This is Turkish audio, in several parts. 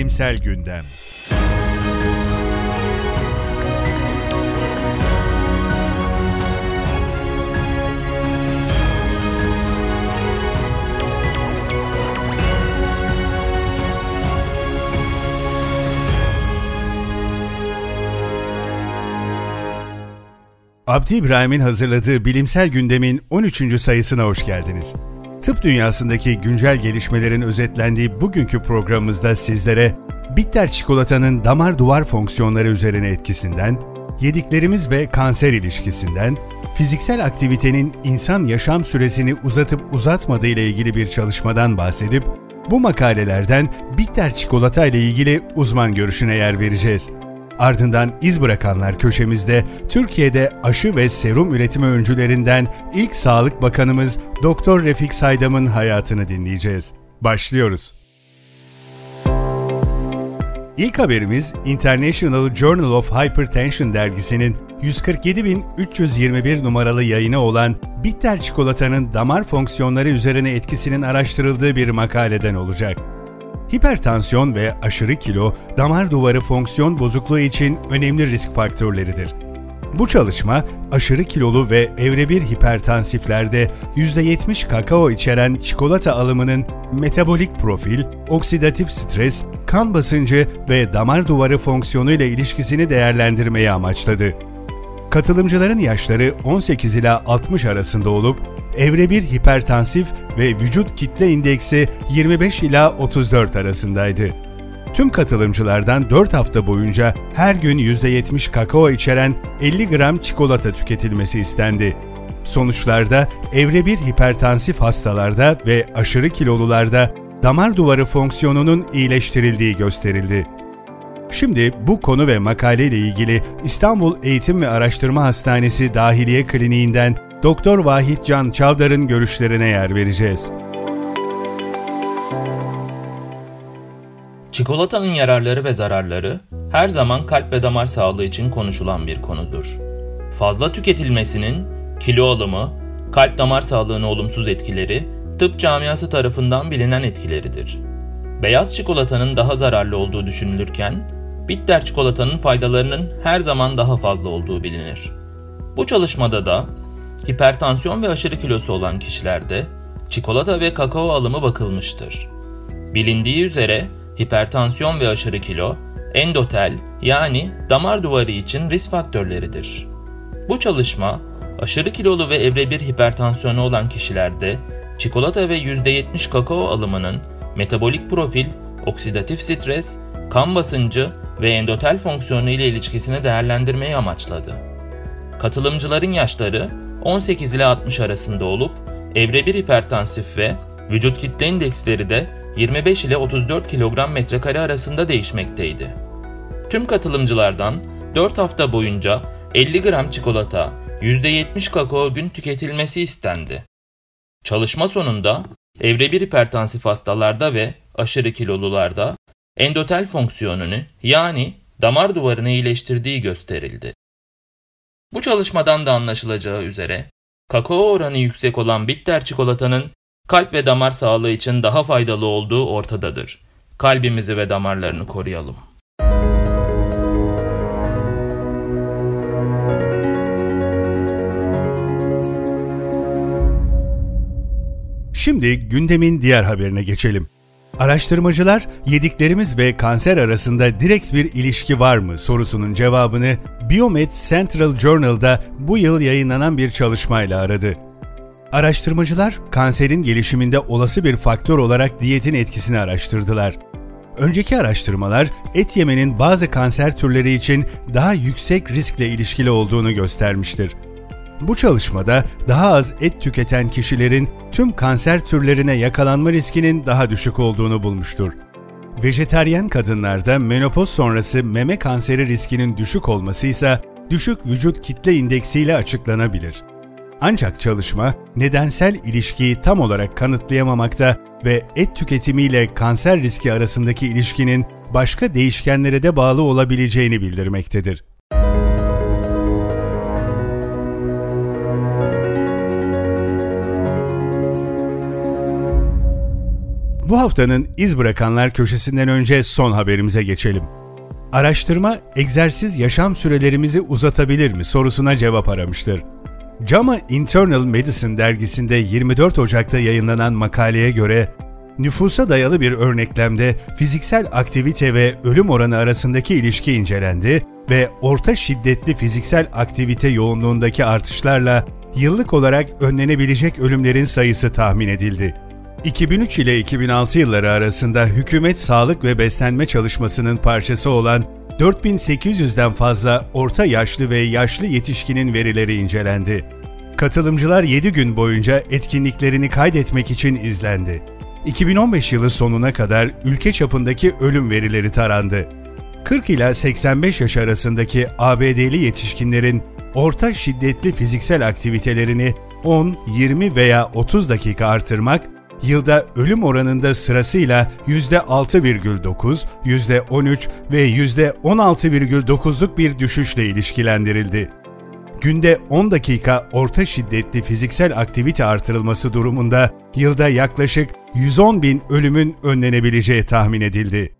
Bilimsel Gündem Abdi İbrahim'in hazırladığı Bilimsel Gündem'in 13. sayısına hoş geldiniz. Tıp dünyasındaki güncel gelişmelerin özetlendiği bugünkü programımızda sizlere bitter çikolatanın damar duvar fonksiyonları üzerine etkisinden, yediklerimiz ve kanser ilişkisinden, fiziksel aktivitenin insan yaşam süresini uzatıp uzatmadığı ile ilgili bir çalışmadan bahsedip, bu makalelerden bitter çikolata ile ilgili uzman görüşüne yer vereceğiz. Ardından iz bırakanlar köşemizde Türkiye'de aşı ve serum üretimi öncülerinden ilk Sağlık Bakanımız Doktor Refik Saydam'ın hayatını dinleyeceğiz. Başlıyoruz. İlk haberimiz International Journal of Hypertension dergisinin 147.321 numaralı yayını olan bitter çikolatanın damar fonksiyonları üzerine etkisinin araştırıldığı bir makaleden olacak. Hipertansiyon ve aşırı kilo damar duvarı fonksiyon bozukluğu için önemli risk faktörleridir. Bu çalışma aşırı kilolu ve evre 1 hipertansiflerde %70 kakao içeren çikolata alımının metabolik profil, oksidatif stres, kan basıncı ve damar duvarı fonksiyonu ile ilişkisini değerlendirmeyi amaçladı. Katılımcıların yaşları 18 ila 60 arasında olup evre 1 hipertansif ve vücut kitle indeksi 25 ila 34 arasındaydı. Tüm katılımcılardan 4 hafta boyunca her gün %70 kakao içeren 50 gram çikolata tüketilmesi istendi. Sonuçlarda evre 1 hipertansif hastalarda ve aşırı kilolularda damar duvarı fonksiyonunun iyileştirildiği gösterildi. Şimdi bu konu ve makale ile ilgili İstanbul Eğitim ve Araştırma Hastanesi Dahiliye Kliniğinden Doktor Vahit Can Çavdar'ın görüşlerine yer vereceğiz. Çikolatanın yararları ve zararları her zaman kalp ve damar sağlığı için konuşulan bir konudur. Fazla tüketilmesinin kilo alımı, kalp damar sağlığına olumsuz etkileri tıp camiası tarafından bilinen etkileridir. Beyaz çikolatanın daha zararlı olduğu düşünülürken, bitter çikolatanın faydalarının her zaman daha fazla olduğu bilinir. Bu çalışmada da hipertansiyon ve aşırı kilosu olan kişilerde çikolata ve kakao alımı bakılmıştır. Bilindiği üzere hipertansiyon ve aşırı kilo endotel yani damar duvarı için risk faktörleridir. Bu çalışma aşırı kilolu ve evre 1 hipertansiyonu olan kişilerde çikolata ve %70 kakao alımının metabolik profil, oksidatif stres, kan basıncı ve endotel fonksiyonu ile ilişkisini değerlendirmeyi amaçladı. Katılımcıların yaşları 18 ile 60 arasında olup evre 1 hipertansif ve vücut kitle indeksleri de 25 ile 34 kilogram metrekare arasında değişmekteydi. Tüm katılımcılardan 4 hafta boyunca 50 gram çikolata, %70 kakao gün tüketilmesi istendi. Çalışma sonunda evre 1 hipertansif hastalarda ve aşırı kilolularda endotel fonksiyonunu yani damar duvarını iyileştirdiği gösterildi. Bu çalışmadan da anlaşılacağı üzere kakao oranı yüksek olan bitter çikolatanın kalp ve damar sağlığı için daha faydalı olduğu ortadadır. Kalbimizi ve damarlarını koruyalım. Şimdi gündemin diğer haberine geçelim. Araştırmacılar yediklerimiz ve kanser arasında direkt bir ilişki var mı sorusunun cevabını Biomed Central Journal'da bu yıl yayınlanan bir çalışmayla aradı. Araştırmacılar kanserin gelişiminde olası bir faktör olarak diyetin etkisini araştırdılar. Önceki araştırmalar et yemenin bazı kanser türleri için daha yüksek riskle ilişkili olduğunu göstermiştir. Bu çalışmada daha az et tüketen kişilerin tüm kanser türlerine yakalanma riskinin daha düşük olduğunu bulmuştur. Vejeteryen kadınlarda menopoz sonrası meme kanseri riskinin düşük olması ise düşük vücut kitle indeksiyle açıklanabilir. Ancak çalışma nedensel ilişkiyi tam olarak kanıtlayamamakta ve et tüketimiyle kanser riski arasındaki ilişkinin başka değişkenlere de bağlı olabileceğini bildirmektedir. Bu haftanın iz bırakanlar köşesinden önce son haberimize geçelim. Araştırma, egzersiz yaşam sürelerimizi uzatabilir mi sorusuna cevap aramıştır. JAMA Internal Medicine dergisinde 24 Ocak'ta yayınlanan makaleye göre, nüfusa dayalı bir örneklemde fiziksel aktivite ve ölüm oranı arasındaki ilişki incelendi ve orta şiddetli fiziksel aktivite yoğunluğundaki artışlarla yıllık olarak önlenebilecek ölümlerin sayısı tahmin edildi. 2003 ile 2006 yılları arasında hükümet sağlık ve beslenme çalışmasının parçası olan 4800'den fazla orta yaşlı ve yaşlı yetişkinin verileri incelendi. Katılımcılar 7 gün boyunca etkinliklerini kaydetmek için izlendi. 2015 yılı sonuna kadar ülke çapındaki ölüm verileri tarandı. 40 ila 85 yaş arasındaki ABD'li yetişkinlerin orta şiddetli fiziksel aktivitelerini 10, 20 veya 30 dakika artırmak yılda ölüm oranında sırasıyla %6,9, %13 ve %16,9'luk bir düşüşle ilişkilendirildi. Günde 10 dakika orta şiddetli fiziksel aktivite artırılması durumunda yılda yaklaşık 110 bin ölümün önlenebileceği tahmin edildi.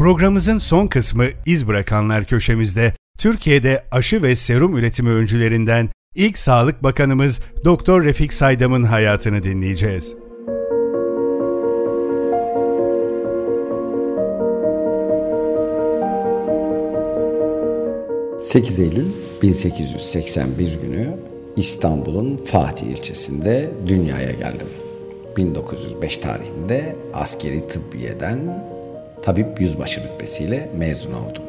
Programımızın son kısmı iz bırakanlar köşemizde Türkiye'de aşı ve serum üretimi öncülerinden ilk Sağlık Bakanımız Doktor Refik Saydam'ın hayatını dinleyeceğiz. ...8 Eylül 1881 günü İstanbul'un Fatih ilçesinde dünyaya geldim. 1905 tarihinde askeri tıbbiyeden tabip yüzbaşı rütbesiyle mezun oldum.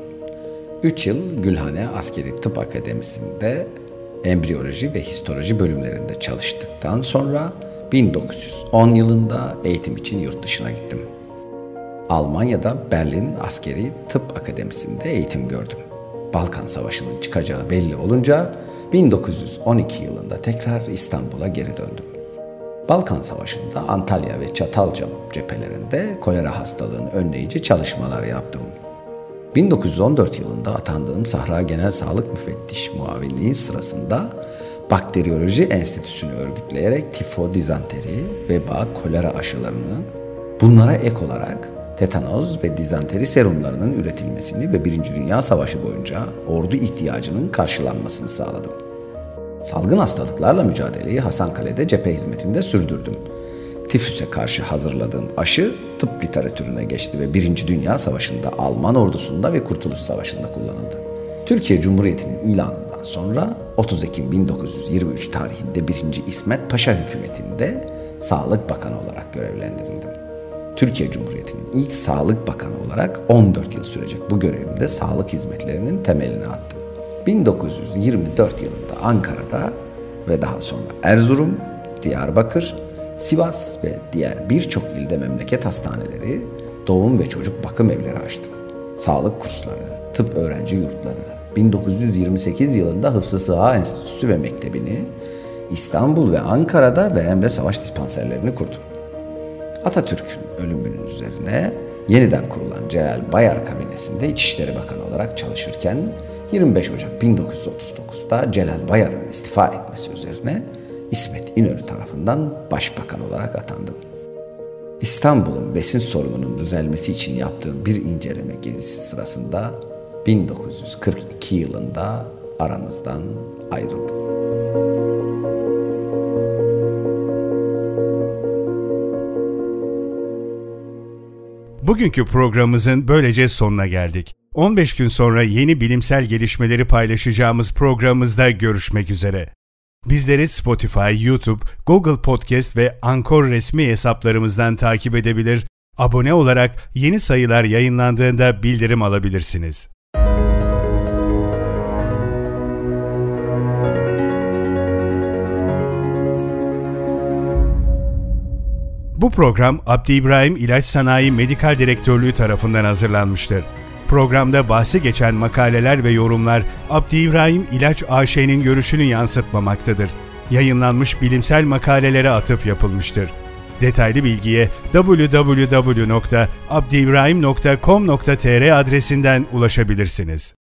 3 yıl Gülhane Askeri Tıp Akademisi'nde embriyoloji ve histoloji bölümlerinde çalıştıktan sonra 1910 yılında eğitim için yurt dışına gittim. Almanya'da Berlin Askeri Tıp Akademisi'nde eğitim gördüm. Balkan Savaşı'nın çıkacağı belli olunca 1912 yılında tekrar İstanbul'a geri döndüm. Balkan Savaşı'nda Antalya ve Çatalca cephelerinde kolera hastalığını önleyici çalışmalar yaptım. 1914 yılında atandığım Sahra Genel Sağlık Müfettiş muavinliği sırasında Bakteriyoloji Enstitüsü'nü örgütleyerek tifo, dizanteri, veba, kolera aşılarını bunlara ek olarak tetanoz ve dizanteri serumlarının üretilmesini ve Birinci Dünya Savaşı boyunca ordu ihtiyacının karşılanmasını sağladım. Salgın hastalıklarla mücadeleyi Hasankale'de cephe hizmetinde sürdürdüm. Tifüse karşı hazırladığım aşı tıp literatürüne geçti ve Birinci Dünya Savaşı'nda Alman ordusunda ve Kurtuluş Savaşı'nda kullanıldı. Türkiye Cumhuriyeti'nin ilanından sonra 30 Ekim 1923 tarihinde 1. İsmet Paşa hükümetinde Sağlık Bakanı olarak görevlendirildim. Türkiye Cumhuriyeti'nin ilk Sağlık Bakanı olarak 14 yıl sürecek bu görevimde sağlık hizmetlerinin temelini attım. 1924 yılında Ankara'da ve daha sonra Erzurum, Diyarbakır, Sivas ve diğer birçok ilde memleket hastaneleri, doğum ve çocuk bakım evleri açtım. Sağlık kursları, tıp öğrenci yurtları, 1928 yılında Hıfzı Sıha Enstitüsü ve Mektebi'ni, İstanbul ve Ankara'da veremle savaş dispanserlerini kurdum. Atatürk'ün ölümünün üzerine yeniden kurulan Celal Bayar kabinesinde İçişleri Bakanı olarak çalışırken 25 Ocak 1939'da Celal Bayar'ın istifa etmesi üzerine İsmet İnönü tarafından başbakan olarak atandım. İstanbul'un besin sorununun düzelmesi için yaptığım bir inceleme gezisi sırasında 1942 yılında aranızdan ayrıldım. Bugünkü programımızın böylece sonuna geldik. 15 gün sonra yeni bilimsel gelişmeleri paylaşacağımız programımızda görüşmek üzere. Bizleri Spotify, YouTube, Google Podcast ve Anchor resmi hesaplarımızdan takip edebilir, abone olarak yeni sayılar yayınlandığında bildirim alabilirsiniz. Bu program Abdi İbrahim İlaç Sanayi Medikal Direktörlüğü tarafından hazırlanmıştır. Programda bahsi geçen makaleler ve yorumlar Abdi İbrahim İlaç AŞ'nin görüşünü yansıtmamaktadır. Yayınlanmış bilimsel makalelere atıf yapılmıştır. Detaylı bilgiye www.abdiibrahim.com.tr adresinden ulaşabilirsiniz.